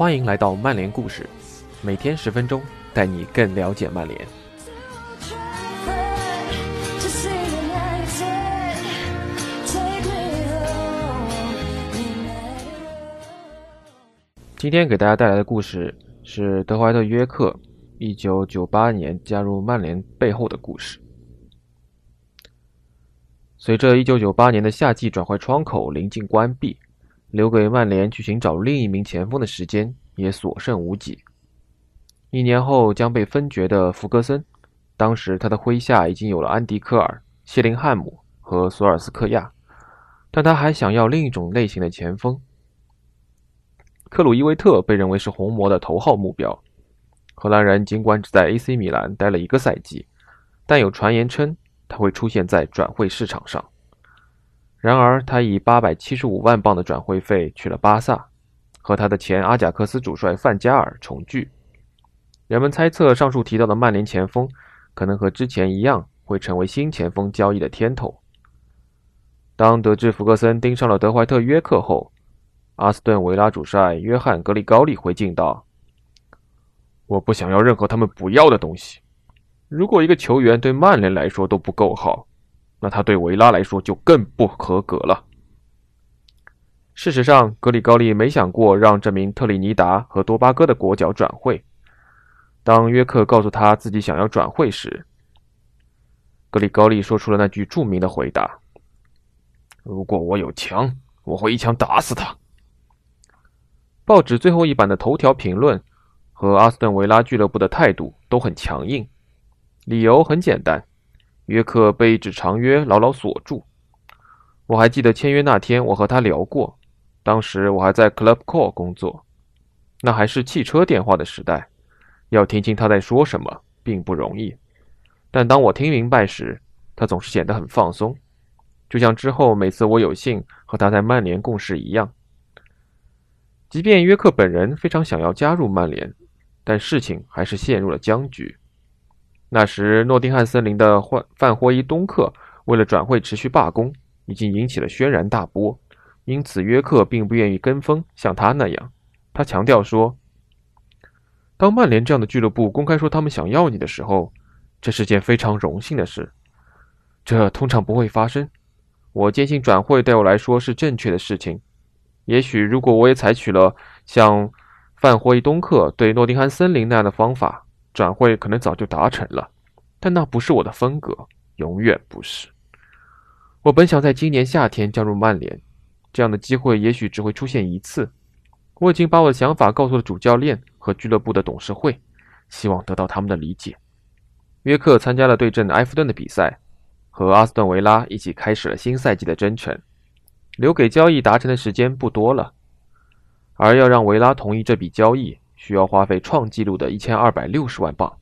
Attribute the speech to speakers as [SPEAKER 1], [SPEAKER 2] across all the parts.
[SPEAKER 1] 欢迎来到曼联故事，每天十分钟，带你更了解曼联。今天给大家带来的故事是德怀特·约克1998年加入曼联背后的故事。随着1998年的夏季转会窗口临近关闭，留给曼联去寻找另一名前锋的时间也所剩无几。一年后将被分爵的福格森，当时他的麾下已经有了安迪·科尔、谢林汉姆和索尔斯克亚，但他还想要另一种类型的前锋。克鲁伊维特被认为是红魔的头号目标。荷兰人尽管只在 AC 米兰待了一个赛季，但有传言称他会出现在转会市场上。然而，他以八百七十五万镑的转会费去了巴萨，和他的前阿贾克斯主帅范加尔重聚。人们猜测，上述提到的曼联前锋可能和之前一样，会成为新前锋交易的天头。当得知福格森盯上了德怀特·约克后，阿斯顿维拉主帅约翰·格里高利回敬道：“我不想要任何他们不要的东西。如果一个球员对曼联来说都不够好，那他对维拉来说就更不合格了。”事实上，格里高利没想过让这名特里尼达和多巴哥的国脚转会。当约克告诉他自己想要转会时，格里高利说出了那句著名的回答：“如果我有枪，我会一枪打死他。”报纸最后一版的头条评论和阿斯顿维拉俱乐部的态度都很强硬，理由很简单：约克被一纸长约牢牢锁住。我还记得签约那天，我和他聊过，当时我还在 Club Call 工作，那还是汽车电话的时代，要听清他在说什么并不容易。但当我听明白时，他总是显得很放松，就像之后每次我有幸和他在曼联共事一样。即便约克本人非常想要加入曼联，但事情还是陷入了僵局。那时，诺丁汉森林的范范霍伊东克为了转会持续罢工，已经引起了轩然大波。因此，约克并不愿意跟风，像他那样。他强调说：“当曼联这样的俱乐部公开说他们想要你的时候，这是件非常荣幸的事。这通常不会发生。我坚信转会对我来说是正确的事情。”也许，如果我也采取了像范霍伊东克对诺丁汉森林那样的方法，转会可能早就达成了。但那不是我的风格，永远不是。我本想在今年夏天加入曼联，这样的机会也许只会出现一次。我已经把我的想法告诉了主教练和俱乐部的董事会，希望得到他们的理解。约克参加了对阵埃弗顿的比赛，和阿斯顿维拉一起开始了新赛季的征程。留给交易达成的时间不多了，而要让维拉同意这笔交易，需要花费创纪录的一千二百六十万镑。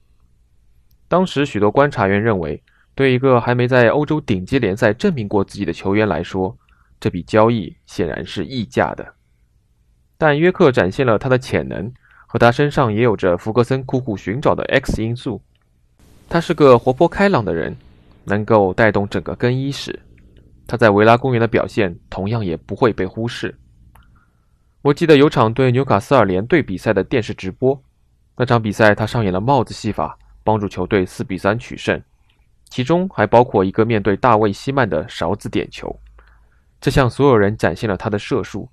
[SPEAKER 1] 当时，许多观察员认为，对一个还没在欧洲顶级联赛证明过自己的球员来说，这笔交易显然是溢价的。但约克展现了他的潜能，和他身上也有着福格森苦苦寻找的 X 因素。他是个活泼开朗的人，能够带动整个更衣室。他在维拉公园的表现同样也不会被忽视。我记得有场对纽卡斯尔联队比赛的电视直播，那场比赛他上演了帽子戏法，帮助球队四比三取胜，其中还包括一个面对大卫希曼的勺子点球，这向所有人展现了他的射术。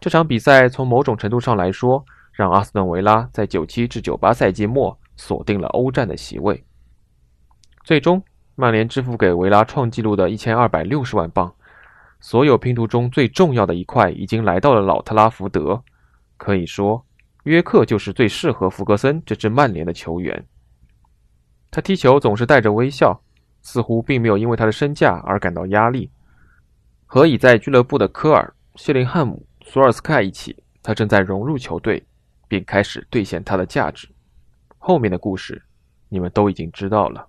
[SPEAKER 1] 这场比赛从某种程度上来说，让阿斯顿维拉在九七至九八赛季末锁定了欧战的席位，最终。曼联支付给维拉创纪录的一千二百六十万镑，所有拼图中最重要的一块已经来到了老特拉福德。可以说，约克就是最适合福格森这支曼联的球员。他踢球总是带着微笑，似乎并没有因为他的身价而感到压力。和已在俱乐部的科尔、谢林汉姆、索尔斯克一起，他正在融入球队，并开始兑现他的价值。后面的故事，你们都已经知道了。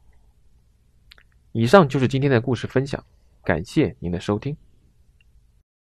[SPEAKER 1] 以上就是今天的故事分享，感谢您的收听。